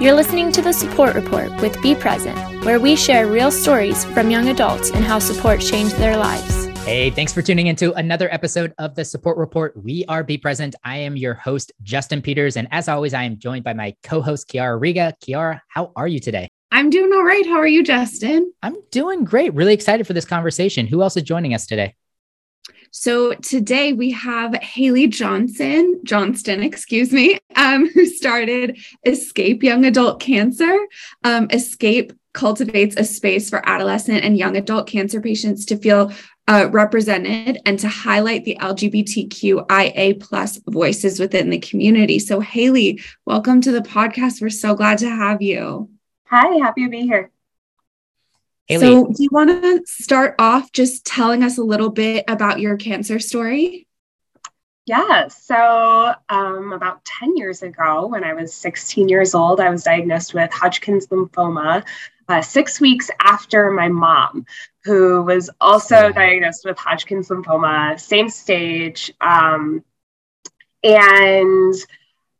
You're listening to the Support Report with Be Present, where we share real stories from young adults and how support changed their lives. Hey, thanks for tuning into another episode of the Support Report. We are Be Present. I am your host, Justin Peters. And as always, I am joined by my co host, Kiara Riga. Kiara, how are you today? I'm doing all right. How are you, Justin? I'm doing great. Really excited for this conversation. Who else is joining us today? So today we have Hailey Johnson, Johnston, excuse me, um, who started Escape Young Adult Cancer. Um, Escape cultivates a space for adolescent and young adult cancer patients to feel uh, represented and to highlight the LGBTQIA plus voices within the community. So Hailey, welcome to the podcast. We're so glad to have you. Hi, happy to be here. Hailey. So, do you want to start off just telling us a little bit about your cancer story? Yeah. So, um, about 10 years ago, when I was 16 years old, I was diagnosed with Hodgkin's lymphoma uh, six weeks after my mom, who was also diagnosed with Hodgkin's lymphoma, same stage. Um, and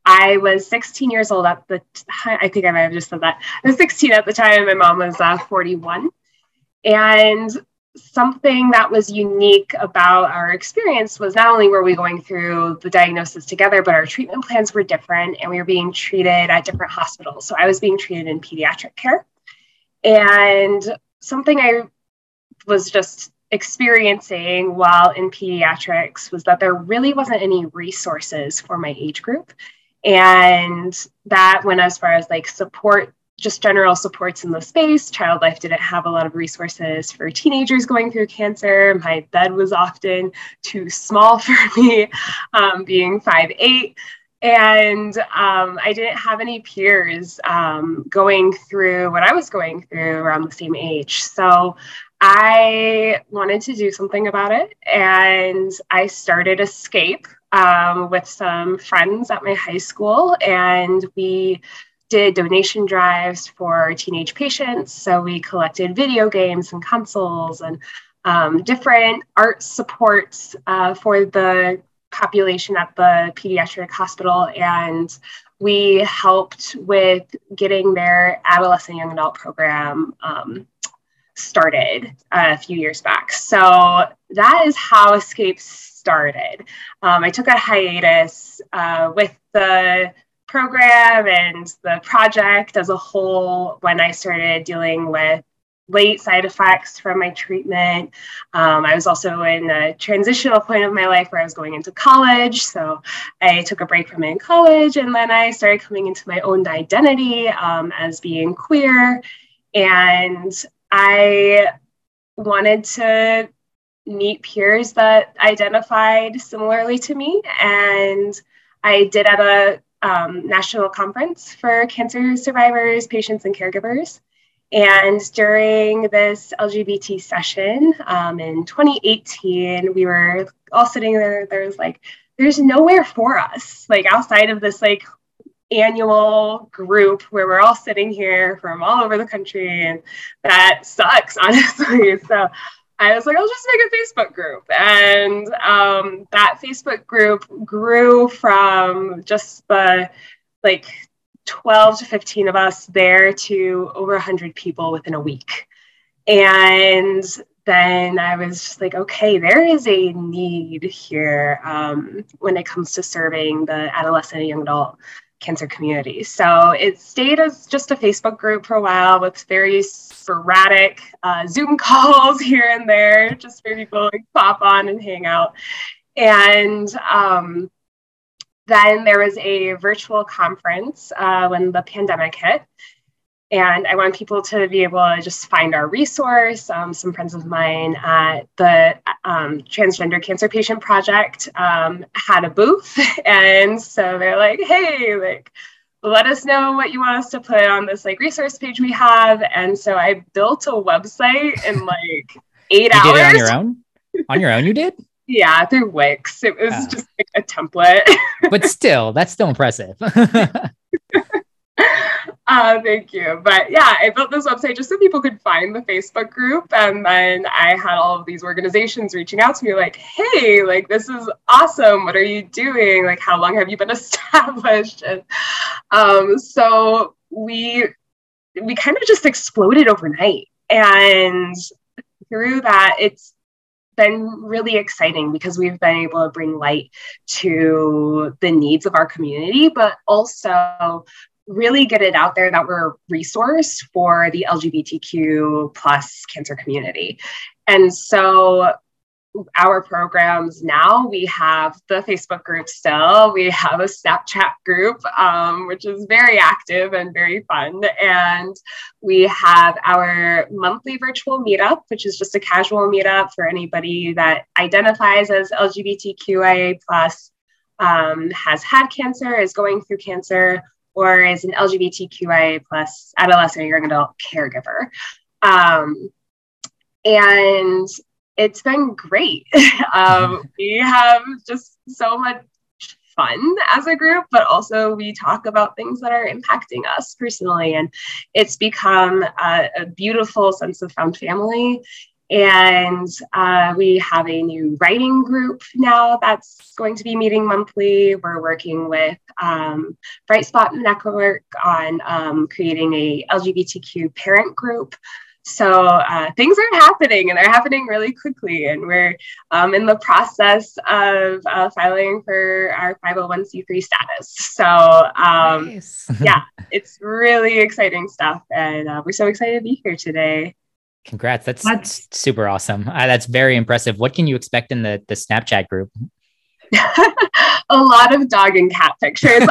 I was 16 years old at the time. I think I might have just said that. I was 16 at the time. My mom was uh, 41. And something that was unique about our experience was not only were we going through the diagnosis together, but our treatment plans were different and we were being treated at different hospitals. So I was being treated in pediatric care. And something I was just experiencing while in pediatrics was that there really wasn't any resources for my age group and that went as far as like support just general supports in the space. Child life didn't have a lot of resources for teenagers going through cancer. My bed was often too small for me um, being five eight. And um, i didn't have any peers um, going through what i was going through around the same age. So i wanted to do something about it. And i started escape um, with some friends at my high school, and we did donation drives for teenage patients. So we collected video games and consoles and um, different art supports uh, for the population at the pediatric hospital. And we helped with getting their adolescent young adult program um, started a few years back. So that is how Escape started. Um, I took a hiatus uh, with the program and the project as a whole when I started dealing with late side effects from my treatment. Um, I was also in a transitional point of my life where I was going into college. So I took a break from it in college and then I started coming into my own identity um, as being queer. And I wanted to meet peers that identified similarly to me. And I did at a um, national conference for cancer survivors, patients, and caregivers. And during this LGBT session um, in 2018, we were all sitting there. There was like, there's nowhere for us, like outside of this like annual group where we're all sitting here from all over the country, and that sucks, honestly. So I was like, I'll just make a Facebook group. And um, that Facebook group grew from just the like 12 to 15 of us there to over 100 people within a week. And then I was just like, okay, there is a need here um, when it comes to serving the adolescent and young adult cancer community. So it stayed as just a Facebook group for a while with very sporadic uh, Zoom calls here and there, just for people to pop on and hang out. And um, then there was a virtual conference uh, when the pandemic hit. And I want people to be able to just find our resource. Um, some friends of mine at the um, Transgender Cancer Patient Project um, had a booth. And so they're like, hey, like, let us know what you want us to put on this like resource page we have. And so I built a website in like eight you hours. Did it on your own? on your own, you did? Yeah, through Wix. It was oh. just like a template. but still, that's still impressive. Uh, thank you. But yeah, I built this website just so people could find the Facebook group. And then I had all of these organizations reaching out to me like, hey, like, this is awesome. What are you doing? Like, how long have you been established? And um, so we we kind of just exploded overnight. And through that, it's been really exciting because we've been able to bring light to the needs of our community, but also really get it out there that we're a resource for the LGBTQ plus cancer community. And so our programs now we have the facebook group still. We have a snapchat group um, which is very active and very fun. And we have our monthly virtual meetup which is just a casual meetup for anybody that identifies as lgbtqia plus um, has had cancer is going through cancer or is an lgbtqia plus adolescent or young adult caregiver um, and it's been great. um, we have just so much fun as a group, but also we talk about things that are impacting us personally. And it's become a, a beautiful sense of found family. And uh, we have a new writing group now that's going to be meeting monthly. We're working with um, Bright Spot Network on um, creating a LGBTQ parent group so uh, things are happening and they're happening really quickly. And we're um, in the process of uh, filing for our 501c3 status. So um, nice. yeah, it's really exciting stuff. And uh, we're so excited to be here today. Congrats. That's, that's super awesome. Uh, that's very impressive. What can you expect in the, the Snapchat group? a lot of dog and cat pictures.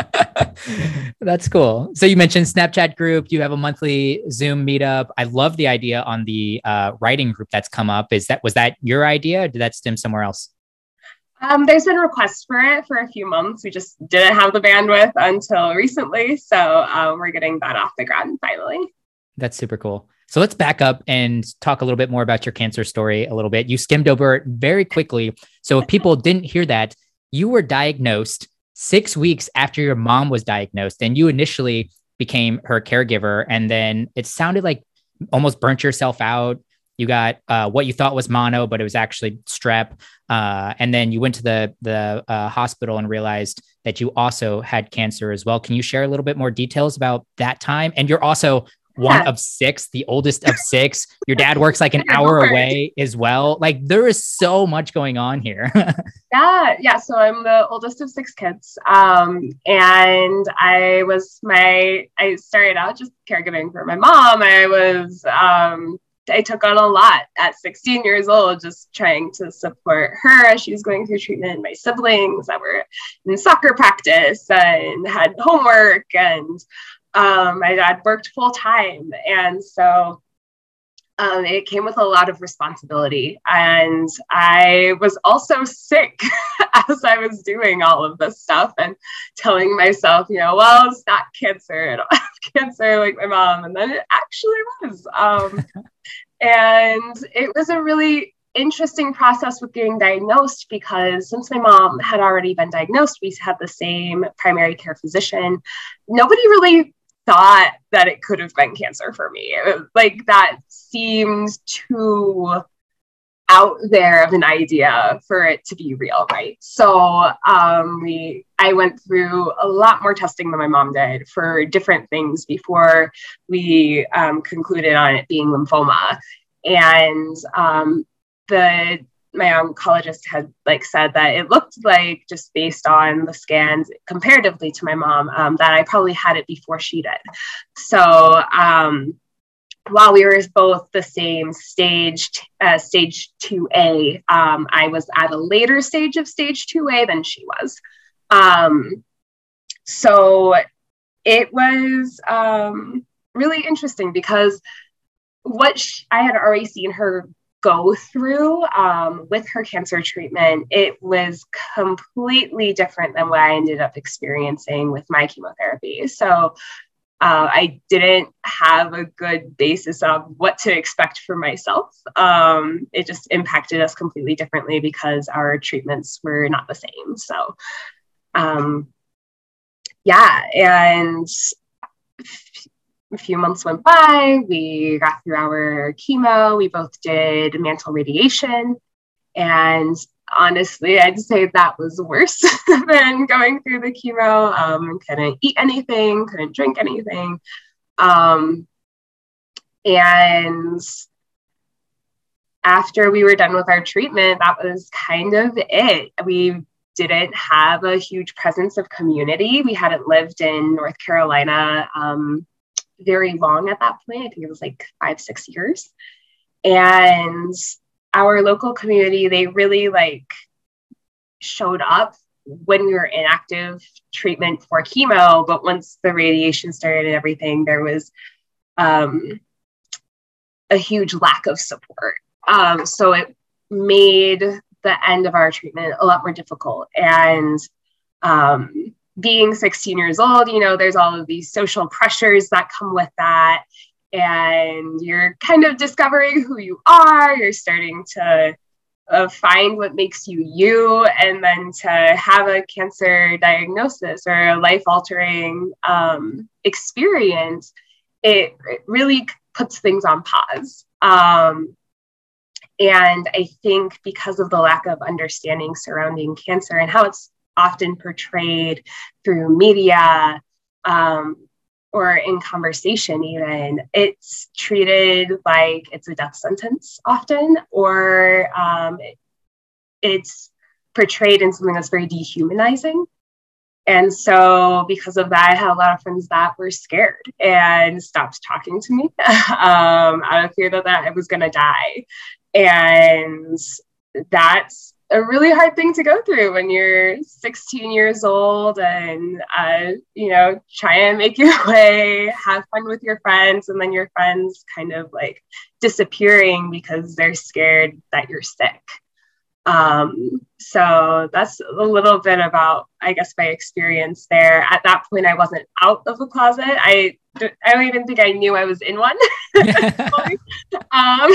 That's cool. So you mentioned Snapchat group. You have a monthly Zoom meetup. I love the idea on the uh, writing group that's come up. Is that was that your idea? Or did that stem somewhere else? Um, there's been requests for it for a few months. We just didn't have the bandwidth until recently, so uh, we're getting that off the ground finally. That's super cool. So let's back up and talk a little bit more about your cancer story a little bit. You skimmed over it very quickly. So if people didn't hear that, you were diagnosed six weeks after your mom was diagnosed and you initially became her caregiver and then it sounded like almost burnt yourself out you got uh, what you thought was mono but it was actually strep uh, and then you went to the the uh, hospital and realized that you also had cancer as well can you share a little bit more details about that time and you're also one of six, the oldest of six. Your dad works like an hour away as well. Like there is so much going on here. yeah, yeah. So I'm the oldest of six kids. Um, and I was my I started out just caregiving for my mom. I was um I took on a lot at 16 years old, just trying to support her as she was going through treatment. My siblings that were in soccer practice and had homework and um, my dad worked full time. And so um, it came with a lot of responsibility. And I was also sick as I was doing all of this stuff and telling myself, you know, well, it's not cancer. I don't have cancer like my mom. And then it actually was. Um, and it was a really interesting process with getting diagnosed because since my mom had already been diagnosed, we had the same primary care physician. Nobody really thought that it could have been cancer for me. Was, like that seems too out there of an idea for it to be real, right? So um, we, I went through a lot more testing than my mom did for different things before we um, concluded on it being lymphoma. And um, the my oncologist had like said that it looked like just based on the scans comparatively to my mom um, that I probably had it before she did. So um, while we were both the same stage, uh, stage 2A, um, I was at a later stage of stage 2A than she was. Um, so it was um, really interesting because what she, I had already seen her go through um, with her cancer treatment, it was completely different than what I ended up experiencing with my chemotherapy. So uh, I didn't have a good basis of what to expect for myself. Um, it just impacted us completely differently because our treatments were not the same. So, um, yeah, and a few months went by. We got through our chemo. We both did mantle radiation. And honestly, I'd say that was worse than going through the chemo. Um, couldn't eat anything, couldn't drink anything. Um, and after we were done with our treatment, that was kind of it. We didn't have a huge presence of community. We hadn't lived in North Carolina um, very long at that point. I think it was like five, six years. And our local community, they really like showed up when we were in active treatment for chemo. But once the radiation started and everything, there was um, a huge lack of support. Um, so it made the end of our treatment a lot more difficult. And um, being 16 years old, you know, there's all of these social pressures that come with that. And you're kind of discovering who you are. You're starting to uh, find what makes you you. And then to have a cancer diagnosis or a life altering um, experience, it, really puts things on pause. Um, and I think because of the lack of understanding surrounding cancer and how it's often portrayed through media um, or in conversation, even, it's treated like it's a death sentence often, or um, it's portrayed in something that's very dehumanizing. And so, because of that, I had a lot of friends that were scared and stopped talking to me um, out of fear that, that I was going to die. And that's a really hard thing to go through when you're 16 years old and, uh, you know, try and make your way, have fun with your friends, and then your friends kind of like disappearing because they're scared that you're sick. Um, so that's a little bit about, I guess, my experience there. At that point, I wasn't out of the closet. I, I don't even think I knew I was in one. um,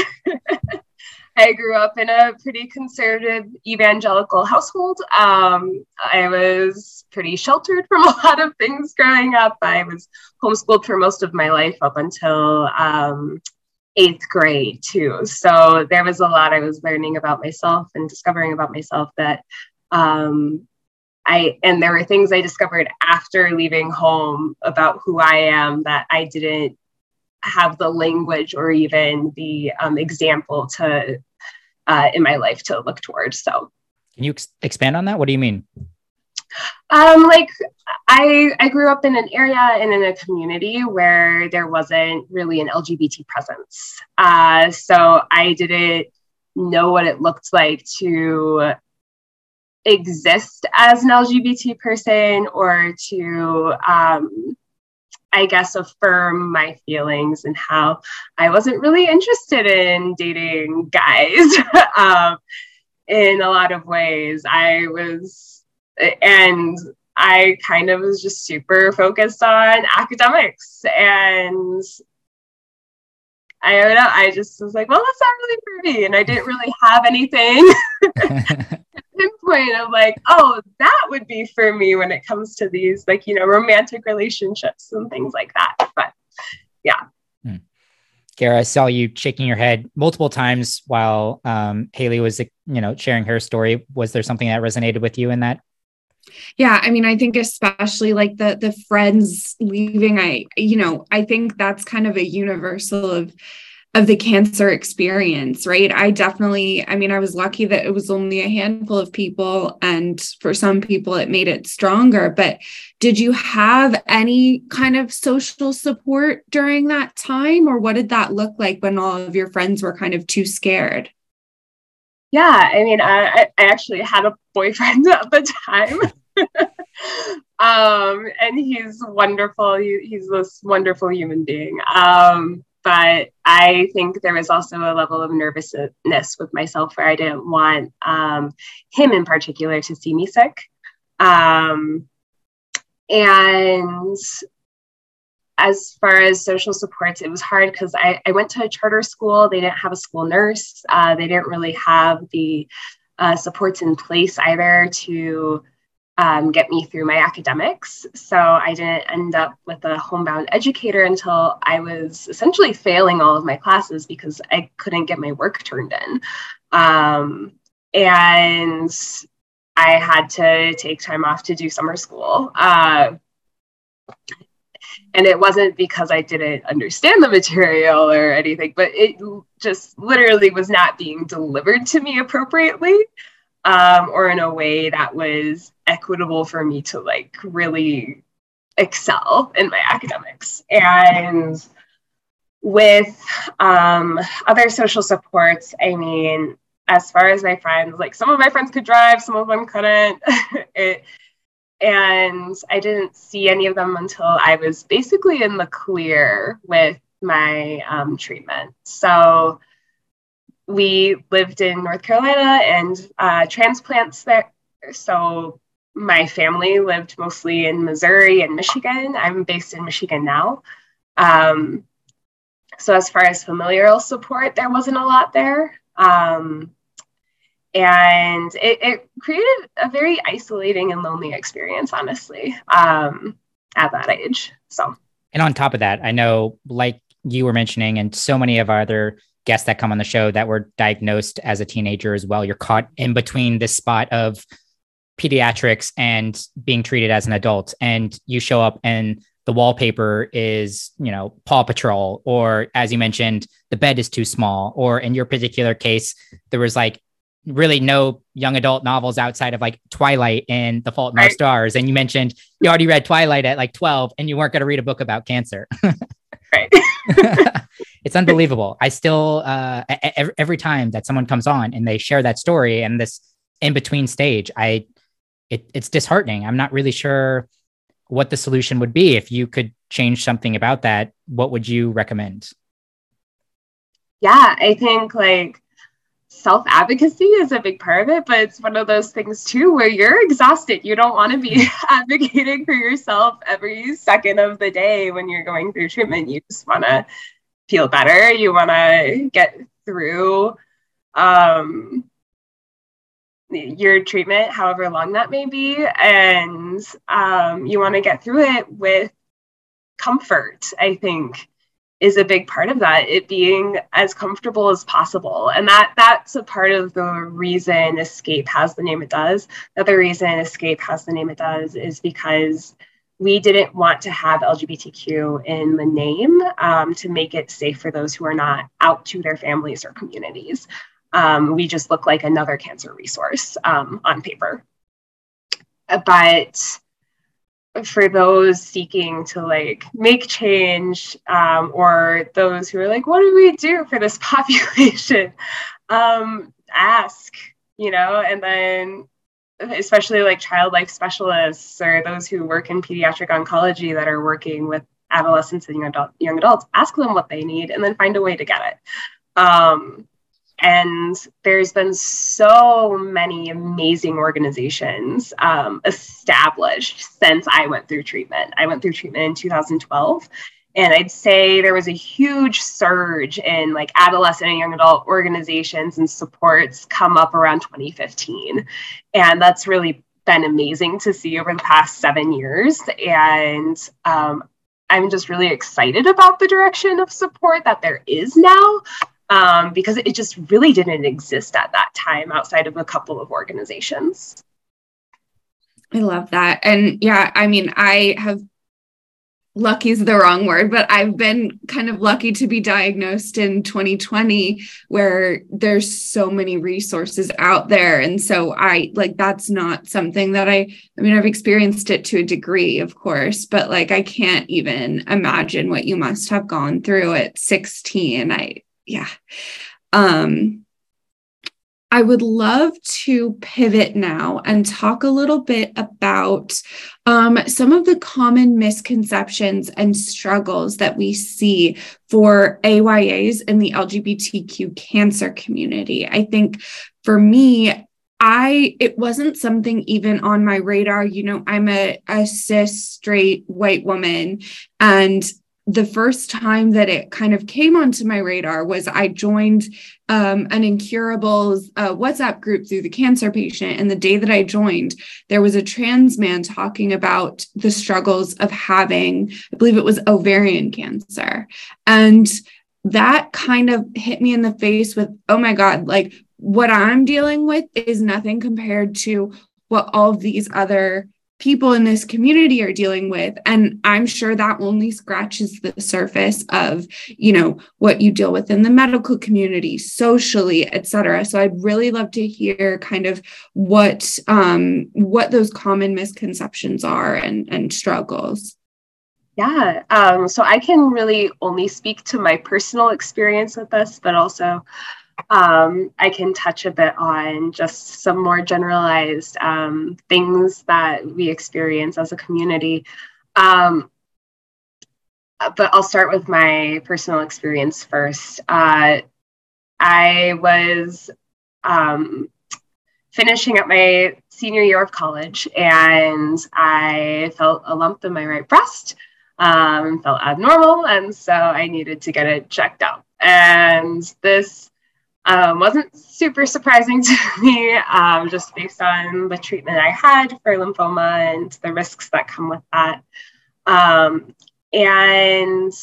I grew up in a pretty conservative evangelical household. Um, I was pretty sheltered from a lot of things growing up. I was homeschooled for most of my life up until um, eighth grade, too. So there was a lot I was learning about myself and discovering about myself that um, I, and there were things I discovered after leaving home about who I am that I didn't have the language or even the um, example to uh, in my life to look towards. So, can you ex- expand on that? What do you mean? Um, like I, I grew up in an area and in a community where there wasn't really an LGBT presence. Uh, so I didn't know what it looked like to exist as an LGBT person or to um, I guess, affirm my feelings and how I wasn't really interested in dating guys um, in a lot of ways. I was, and I kind of was just super focused on academics and I don't know. I just was like, well, that's not really for me. And I didn't really have anything pinpoint of like, oh, that would be for me when it comes to these like, you know, romantic relationships and things like that. But yeah. Hmm. Kiara, I saw you shaking your head multiple times while um, Hailey was, you know, sharing her story. Was there something that resonated with you in that? Yeah, I mean, I think especially like the the friends leaving, I you know, I think that's kind of a universal of of the cancer experience, right? I definitely, I mean, I was lucky that it was only a handful of people, and for some people, it made it stronger. But did you have any kind of social support during that time, or what did that look like when all of your friends were kind of too scared? Yeah, I mean, I, I actually had a boyfriend at the time. um, and he's wonderful. He, he's this wonderful human being. Um, but I think there was also a level of nervousness with myself where I didn't want um, him in particular to see me sick. Um, and as far as social supports, it was hard because I, I, went to a charter school. They didn't have a school nurse. Uh, they didn't really have the uh, supports in place either to um, get me through my academics. So I didn't end up with a homebound educator until I was essentially failing all of my classes because I couldn't get my work turned in. Um, and I had to take time off to do summer school. Uh, and it wasn't because I didn't understand the material or anything, but it just literally was not being delivered to me appropriately um, or in a way that was equitable for me to like really excel in my academics. And with um, other social supports, I mean, as far as my friends, like some of my friends could drive, some of them couldn't. it, and I didn't see any of them until I was basically in the clear with my um, treatment. So we lived in North Carolina and uh, transplants there. So my family lived mostly in Missouri and Michigan. I'm based in Michigan now. Um, so as far as familial support, there wasn't a lot there. Um, and it, it, created a very isolating and lonely experience, honestly, um, at that age. So, and on top of that, I know, like you were mentioning, and so many of our other guests that come on the show that were diagnosed as a teenager as well. You're caught in between this spot of pediatrics and being treated as an adult, and you show up and the wallpaper is, you know, Paw Patrol, or as you mentioned, the bed is too small, or in your particular case, there was like really no young adult novels outside of like Twilight and The Fault in Our Stars. And you mentioned you already read Twilight at like 12 and you weren't going to read a book about cancer. right. it's unbelievable. I still, uh, every time that someone comes on and they share that story and this in between stage, I, it, it's disheartening. I'm not really sure what the solution would be. If you could change something about that, what would you recommend? Yeah, I think like self advocacy is a big part of it, but it's one of those things too where you're exhausted. You don't want to be advocating for yourself every second of the day when you're going through treatment. You just want to feel better. You want to get through um, your treatment, however long that may be, and um, you want to get through it with comfort, I think is a big part of that it being as comfortable as possible and that that's a part of the reason escape has the name it does the other reason escape has the name it does is because we didn't want to have lgbtq in the name um, to make it safe for those who are not out to their families or communities um, we just look like another cancer resource um, on paper. But for those seeking to like make change um, or those who are like, what do we do for this population? Um, ask, you know, and then especially like child life specialists or those who work in pediatric oncology that are working with adolescents and young, adult, young adults, ask them what they need and then find a way to get it. Um, and there's been so many amazing organizations um, established since I went through treatment. I went through treatment in 2012. And I'd say there was a huge surge in like adolescent and young adult organizations and supports come up around 2015. And that's really been amazing to see over the past seven years. And um, I'm just really excited about the direction of support that there is now um, because it just really didn't exist at that time outside of a couple of organizations. I love that. And yeah, I mean, I have lucky is the wrong word, but I've been kind of lucky to be diagnosed in 2020 where there's so many resources out there. And so I like that's not something that I I mean I've experienced it to a degree, of course, but like I can't even imagine what you must have gone through at 16. I yeah. Um, I would love to pivot now and talk a little bit about um, some of the common misconceptions and struggles that we see for AYAs in the LGBTQ cancer community. I think for me, I it wasn't something even on my radar. You know, I'm a, a cis straight white woman, and the first time that it kind of came onto my radar was I joined um, an incurables uh, WhatsApp group through the cancer patient. And the day that I joined, there was a trans man talking about the struggles of having, I believe it was ovarian cancer. And that kind of hit me in the face with, oh my God, like what I'm dealing with is nothing compared to what all of these other people in this community are dealing with. And i'm sure that only scratches the surface of you know what you deal with in the medical community socially et cetera. So i'd really love to hear kind of what um what those common misconceptions are and and struggles. Yeah um so i can really only speak to my personal experience with this but also um, I can touch a bit on just some more generalized um, things that we experience as a community. Um, but I'll start with my personal experience first. Uh, I was um, finishing up my senior year of college and I felt a lump in my right breast, um, felt abnormal, and so I needed to get it checked out. And this um, wasn't super surprising to me, um, just based on the treatment I had for lymphoma and the risks that come with that. Um, and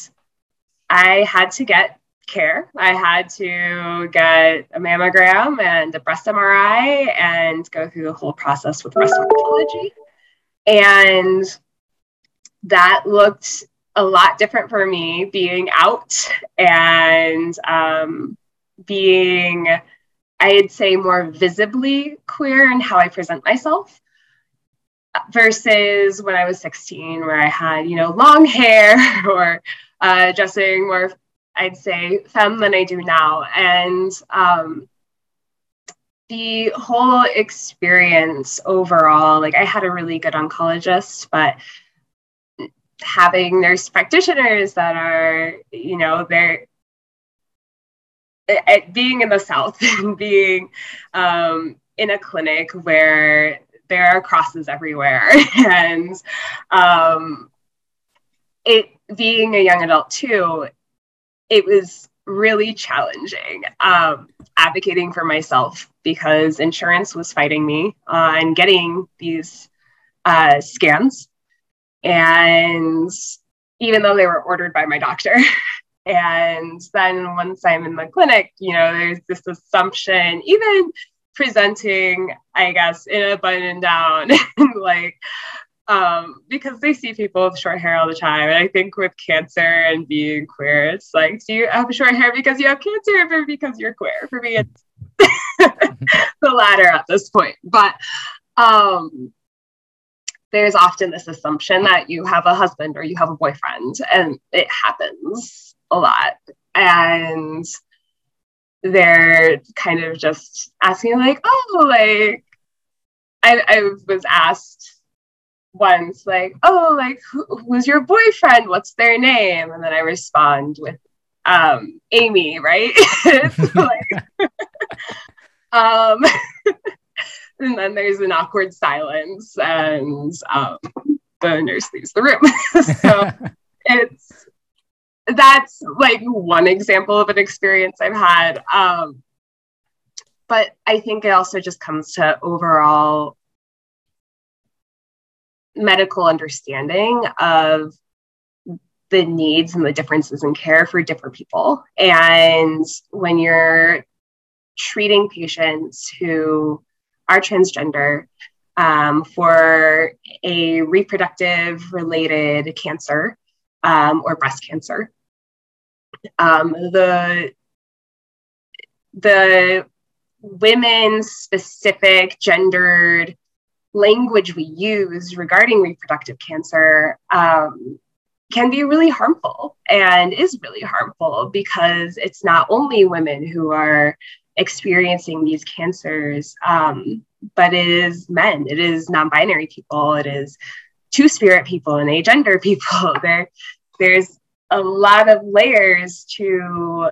I had to get care. I had to get a mammogram and a breast MRI and go through the whole process with breast oncology. And that looked a lot different for me being out and um, being, I'd say, more visibly queer in how I present myself versus when I was 16, where I had, you know, long hair or uh, dressing more, I'd say, femme than I do now. And um, the whole experience overall, like I had a really good oncologist, but having nurse practitioners that are, you know, they're at being in the South and being um, in a clinic where there are crosses everywhere and um, it being a young adult too, it was really challenging um, advocating for myself because insurance was fighting me on getting these uh, scans. And even though they were ordered by my doctor, And then once I'm in the clinic, you know, there's this assumption, even presenting, I guess, in a button down, like, um, because they see people with short hair all the time. And I think with cancer and being queer, it's like, do you have short hair because you have cancer or because you're queer? For me, it's the latter at this point. But um, there's often this assumption that you have a husband or you have a boyfriend, and it happens a lot. And they're kind of just asking, like, oh, like, I, I was asked once, like, oh, like, who, who's your boyfriend? What's their name? And then I respond with, um, Amy, right? like, um, and then there's an awkward silence, and um, the nurse leaves the room. so it's that's like one example of an experience I've had. Um, but I think it also just comes to overall medical understanding of the needs and the differences in care for different people. And when you're treating patients who are transgender um, for a reproductive related cancer um, or breast cancer, um, the the women specific gendered language we use regarding reproductive cancer um, can be really harmful and is really harmful because it's not only women who are experiencing these cancers, um, but it is men, it is non binary people, it is two spirit people and agender people. There, there's a lot of layers to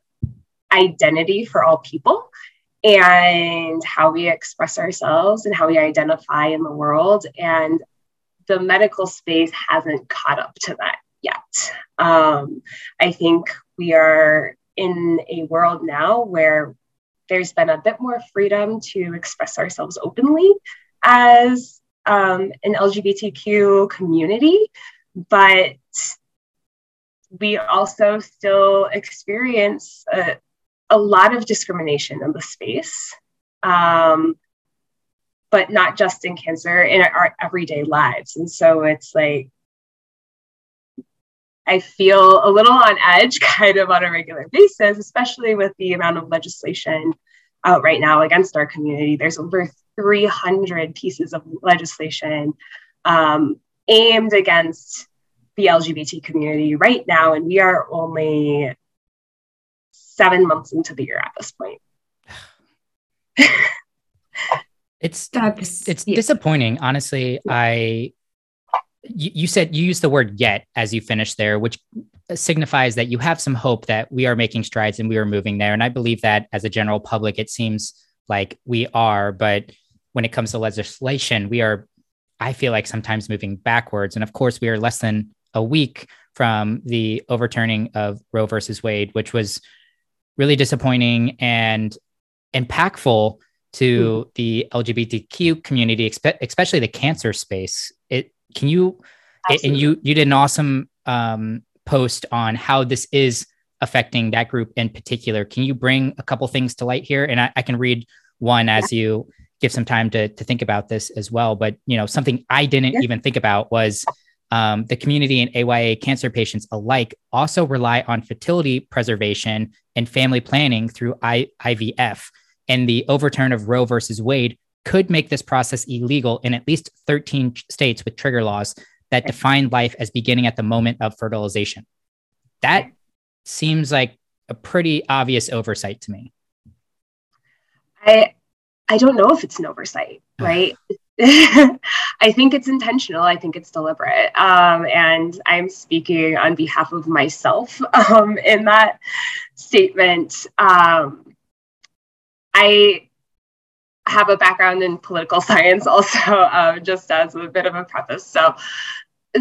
identity for all people and how we express ourselves and how we identify in the world. And the medical space hasn't caught up to that yet. Um, I think we are in a world now where there's been a bit more freedom to express ourselves openly as um, an LGBTQ community, but we also still experience a, a lot of discrimination in the space um, but not just in cancer, in our everyday lives. And so it's like, I feel a little on edge kind of on a regular basis, especially with the amount of legislation out right now against our community. There's over 300 pieces of legislation um, aimed against the LGBT community right now, and we are only seven months into the year at this point. it's That's, it's yeah. disappointing, honestly. I you, you said you used the word yet as you finished there, which signifies that you have some hope that we are making strides and we are moving there. And I believe that as a general public, it seems like we are. But when it comes to legislation, we are, I feel like sometimes moving backwards. And of course, we are less than a week from the overturning of Roe versus Wade, which was really disappointing and impactful to mm. the LGBTQ community, especially the cancer space. It can you Absolutely. and you you did an awesome um, post on how this is affecting that group in particular. Can you bring a couple things to light here? And I, I can read one as yeah. you give some time to to think about this as well. But you know, something I didn't yeah. even think about was um, the community and AYA cancer patients alike also rely on fertility preservation and family planning through I- IVF. And the overturn of Roe versus Wade could make this process illegal in at least 13 states with trigger laws that define life as beginning at the moment of fertilization. That seems like a pretty obvious oversight to me. I I don't know if it's an oversight, right? I think it's intentional. I think it's deliberate. Um, and I'm speaking on behalf of myself um, in that statement. Um, I have a background in political science also, um, just as a bit of a preface. So,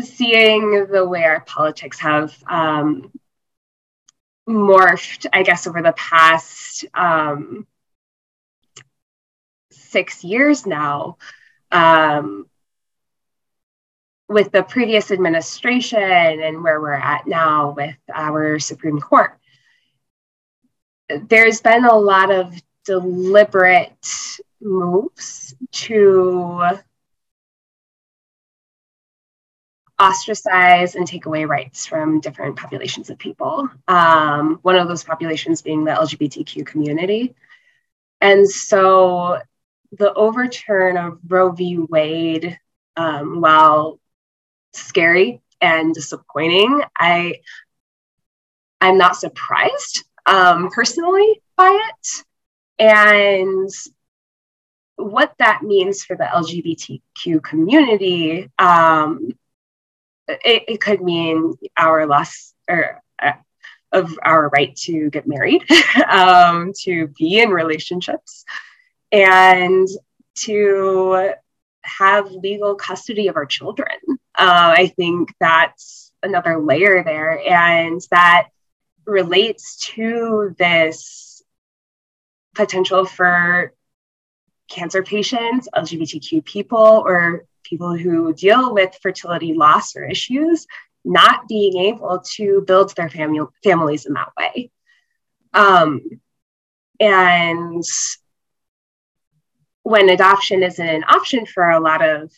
seeing the way our politics have um, morphed, I guess, over the past um, six years now, um, with the previous administration and where we're at now with our Supreme Court, there's been a lot of deliberate moves to ostracize and take away rights from different populations of people. Um, one of those populations being the LGBTQ community. And so the overturn of Roe v. Wade, um, while scary and disappointing, I I'm not surprised um, personally by it. And what that means for the LGBTQ community, um, it, it, could mean our loss or uh, of our right to get married, um, to be in relationships, and to have legal custody of our children. Uh, I think that's another layer there, and that relates to this potential for cancer patients, LGBTQ people, or people who deal with fertility loss or issues not being able to build their families in that way. Um, and when adoption isn't an option for a lot of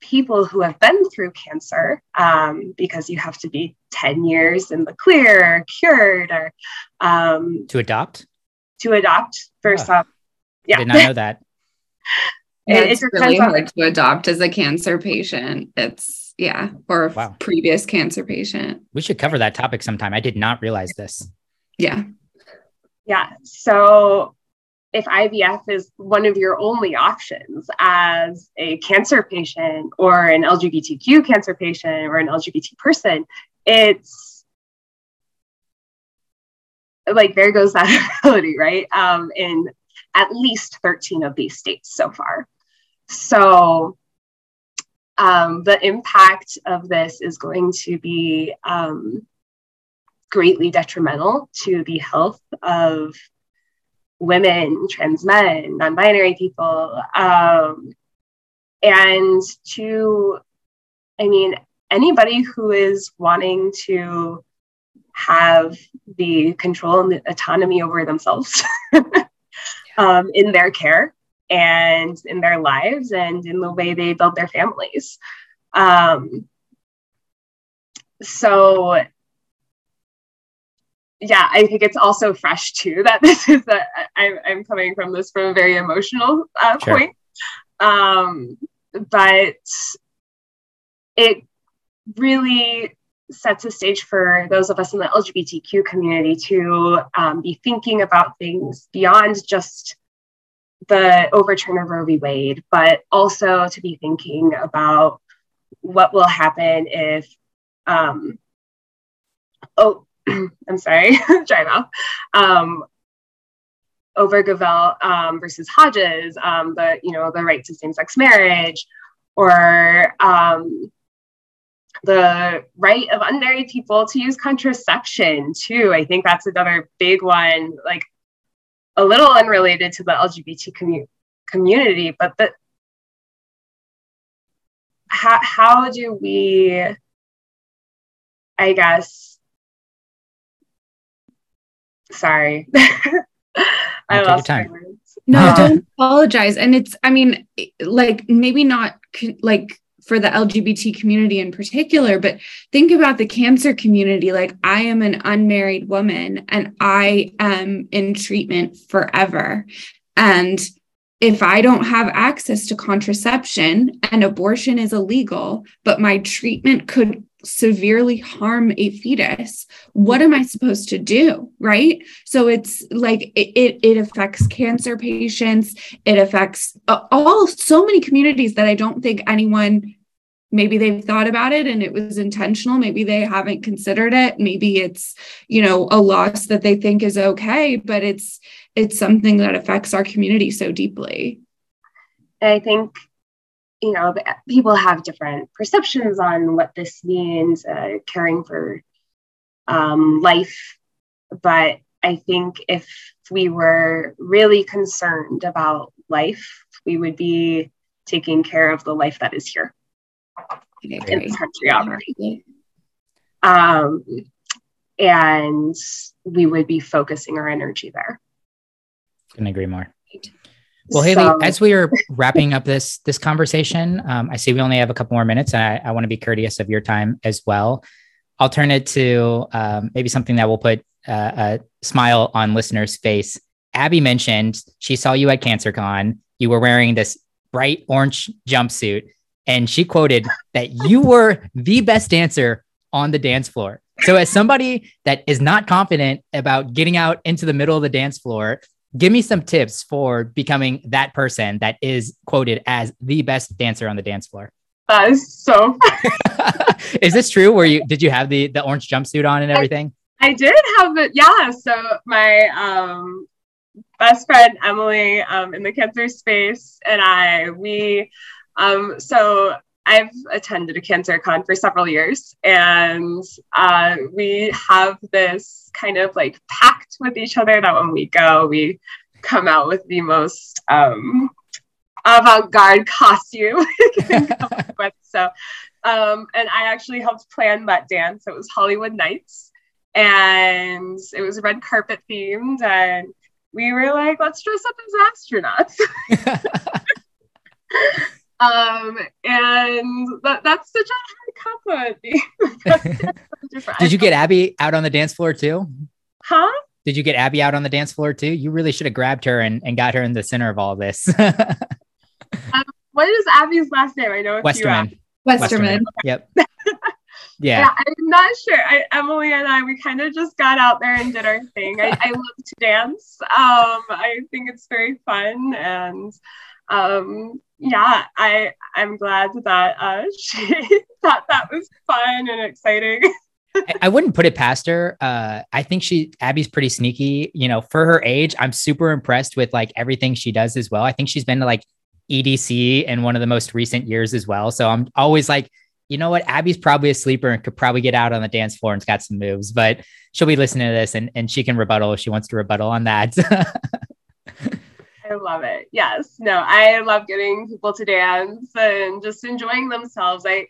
people who have been through cancer, um, because you have to be 10 years in the clear, or cured, or um, to adopt? To adopt for oh, some. Yeah. I did not know that. it's really hard to adopt as a cancer patient. It's yeah, or a wow. previous cancer patient. We should cover that topic sometime. I did not realize this. Yeah. Yeah. So if IVF is one of your only options as a cancer patient or an LGBTQ cancer patient or an LGBT person, it's like there goes that ability, right? Um, in at least 13 of these states so far. So um, the impact of this is going to be um, greatly detrimental to the health of women, trans men, non binary people, um, and to, I mean, anybody who is wanting to have the control and the autonomy over themselves um, in their care and in their lives and in the way they build their families. Um, so yeah, I think it's also fresh too that this is that I'm coming from this from a very emotional uh, sure. point. Um, but it really sets a stage for those of us in the LGBTQ community to um, be thinking about things beyond just the overturn of Roe v. Wade, but also to be thinking about what will happen if, um, oh, I'm sorry, dry mouth, um, Obergefell um, versus Hodges, um, the you know the right to same-sex marriage, or um, the right of unmarried people to use contraception too. I think that's another big one, like a little unrelated to the LGBT commu- community, but the how, how do we, I guess, sorry. I lost my words. No, don't apologize. And it's, I mean, like maybe not like for the LGBT community in particular, but think about the cancer community. Like, I am an unmarried woman and I am in treatment forever. And if I don't have access to contraception and abortion is illegal, but my treatment could severely harm a fetus, what am I supposed to do? Right. So it's like it, it, it affects cancer patients, it affects uh, all so many communities that I don't think anyone maybe they've thought about it and it was intentional maybe they haven't considered it maybe it's you know a loss that they think is okay but it's it's something that affects our community so deeply. I think you know people have different perceptions on what this means uh, caring for um, life. But i think if we were really concerned about life we would be taking care of the life that is here. In this country already. Um, and we would be focusing our energy there. Couldn't agree more. Well, Hailey, so, as we are wrapping up this this conversation, um, I see we only have a couple more minutes, and I, I want to be courteous of your time as well. I'll turn it to um, maybe something that will put uh, a smile on listeners' face. Abby mentioned she saw you at CancerCon. You were wearing this bright orange jumpsuit and she quoted that you were the best dancer on the dance floor. So, as somebody that is not confident about getting out into the middle of the dance floor, give me some tips for becoming that person that is quoted as the best dancer on the dance floor. That is so. is this true? Were you did you have the the orange jumpsuit on and everything? I, I did have it. Yeah. So my um best friend Emily um, in the cancer space and I we um, so I've attended a CancerCon for several years, and uh, we have this kind of like pact with each other that when we go, we come out with the most um, avant-garde costume with. So, um, and I actually helped plan that dance. It was Hollywood Nights, and it was red carpet themed, and we were like, let's dress up as astronauts. Um, and that, that's such a hard compliment. Did you get Abby out on the dance floor too? Huh? Did you get Abby out on the dance floor too? You really should have grabbed her and, and got her in the center of all this. um, what is Abby's last name? I know it's Westerman. Westerman. Yep. Yeah. yeah. I'm not sure. I, Emily and I, we kind of just got out there and did our thing. I, I love to dance. Um, I think it's very fun and um, yeah, I I'm glad that uh, she thought that was fun and exciting. I wouldn't put it past her. Uh, I think she Abby's pretty sneaky. You know, for her age, I'm super impressed with like everything she does as well. I think she's been to like EDC in one of the most recent years as well. So I'm always like, you know what? Abby's probably a sleeper and could probably get out on the dance floor and's got some moves, but she'll be listening to this and, and she can rebuttal if she wants to rebuttal on that. I love it. Yes. No, I love getting people to dance and just enjoying themselves. I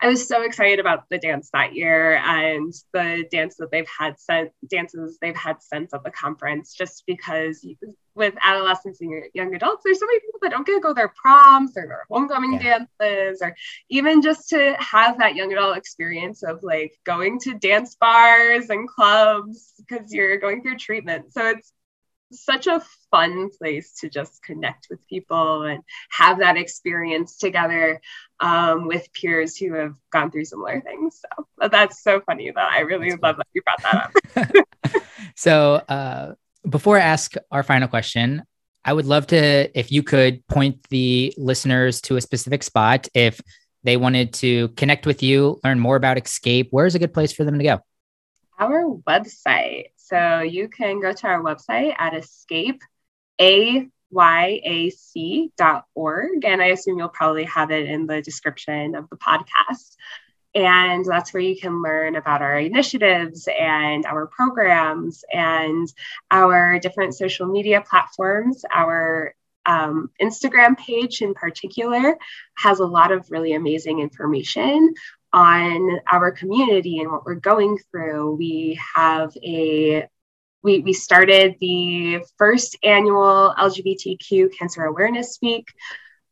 I was so excited about the dance that year and the dance that they've had since dances they've had since at the conference, just because with adolescents and young adults, there's so many people that don't get to go to their proms or their homecoming yeah. dances, or even just to have that young adult experience of like going to dance bars and clubs because you're going through treatment. So it's such a fun place to just connect with people and have that experience together um, with peers who have gone through similar things. So that's so funny that I really that's love that you brought that up. so uh, before I ask our final question, I would love to, if you could point the listeners to a specific spot, if they wanted to connect with you, learn more about Escape, where's a good place for them to go? Our website. So you can go to our website at escape, a yac.org. And I assume you'll probably have it in the description of the podcast. And that's where you can learn about our initiatives and our programs and our different social media platforms. Our um, Instagram page, in particular, has a lot of really amazing information on our community and what we're going through. We have a we, we started the first annual LGBTQ Cancer Awareness Week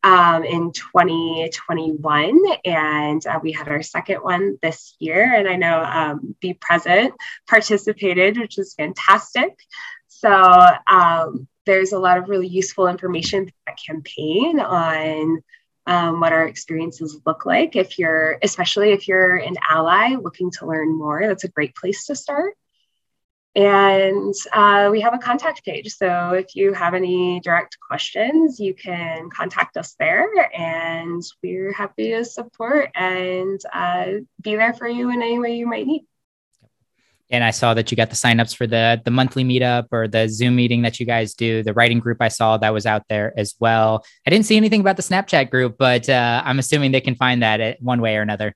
um, in 2021, and uh, we had our second one this year. And I know um, Be Present participated, which is fantastic. So um, there's a lot of really useful information that campaign on um, what our experiences look like. If you're, especially if you're an ally looking to learn more, that's a great place to start. And uh, we have a contact page. So if you have any direct questions, you can contact us there, and we're happy to support and uh, be there for you in any way you might need. And I saw that you got the signups for the the monthly meetup or the Zoom meeting that you guys do. The writing group I saw that was out there as well. I didn't see anything about the Snapchat group, but uh, I'm assuming they can find that one way or another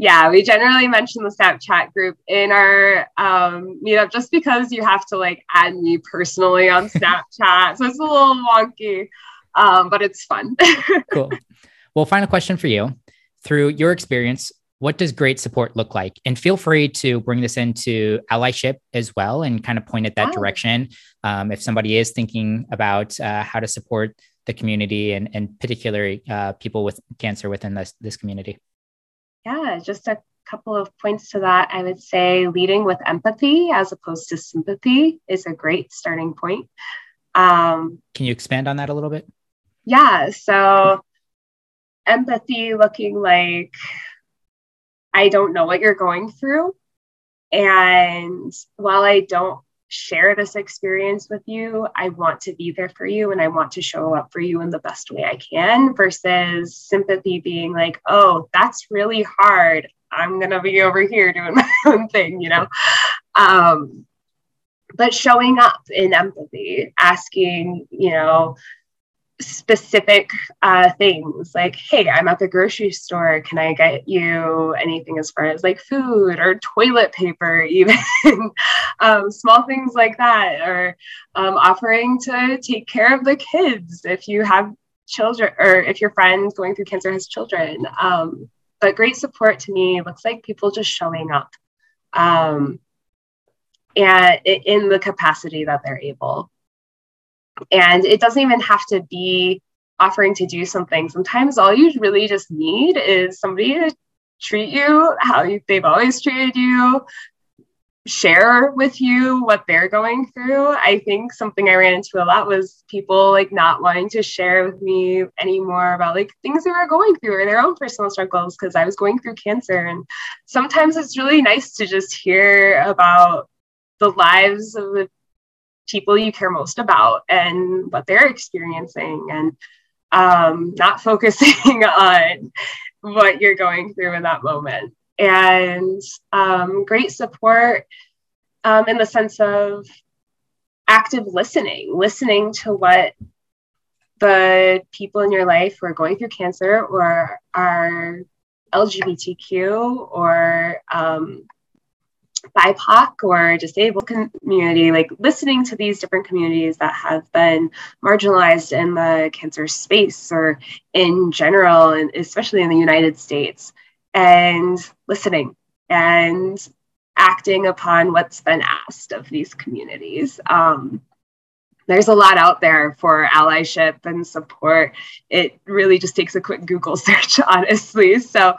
yeah, we generally mention the Snapchat group in our um, meetup just because you have to like add me personally on Snapchat. so it's a little wonky, um, but it's fun. cool. Well, final question for you. Through your experience, what does great support look like? And feel free to bring this into allyship as well and kind of point at that direction. Um, if somebody is thinking about uh, how to support the community and, and particularly uh, people with cancer within this, this community. Yeah, just a couple of points to that. I would say leading with empathy as opposed to sympathy is a great starting point. Um, Can you expand on that a little bit? Yeah. So, empathy looking like I don't know what you're going through. And while I don't share this experience with you. I want to be there for you and I want to show up for you in the best way I can versus sympathy being like, oh, that's really hard. I'm going to be over here doing my own thing, you know? Um, but showing up in empathy, asking, you know, specific uh, things like, hey, I'm at the grocery store. Can I get you anything as far as like food or toilet paper, even um, small things like that, or um, offering to take care of the kids if you have children or if your friend going through cancer has children. Um, but great support to me looks like people just showing up um, and in the capacity that they're able. And it doesn't even have to be offering to do something. Sometimes all you really just need is somebody to treat you how they've always treated you, share with you what they're going through. I think something I ran into a lot was people like not wanting to share with me anymore about like things they were going through or their own personal struggles because I was going through cancer. And sometimes it's really nice to just hear about the lives of the people you care most about and what they're experiencing and um, not focusing on what you're going through in that moment. And um, great support um, in the sense of active listening, listening to what the people in your life who are going through cancer or are LGBTQ or um, BIPOC or disabled community, like listening to these different communities that have been marginalized in the cancer space or in general, and especially in the United States, and listening and acting upon what's been asked of these communities. Um, there's a lot out there for allyship and support. It really just takes a quick Google search, honestly. So,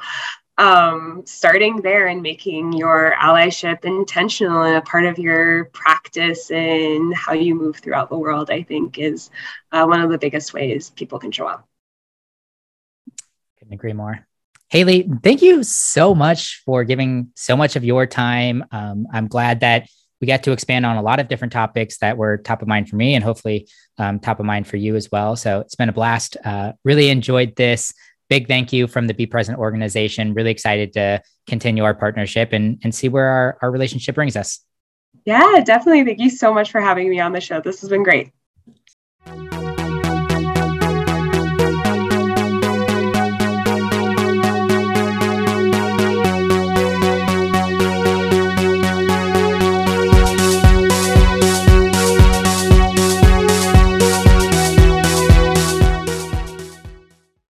um, starting there and making your allyship intentional and a part of your practice and how you move throughout the world, I think, is uh, one of the biggest ways people can show up. Couldn't agree more. Hailey, thank you so much for giving so much of your time. Um, I'm glad that we got to expand on a lot of different topics that were top of mind for me and hopefully um, top of mind for you as well. So it's been a blast. Uh, really enjoyed this. Big thank you from the Be Present organization. Really excited to continue our partnership and, and see where our, our relationship brings us. Yeah, definitely. Thank you so much for having me on the show. This has been great.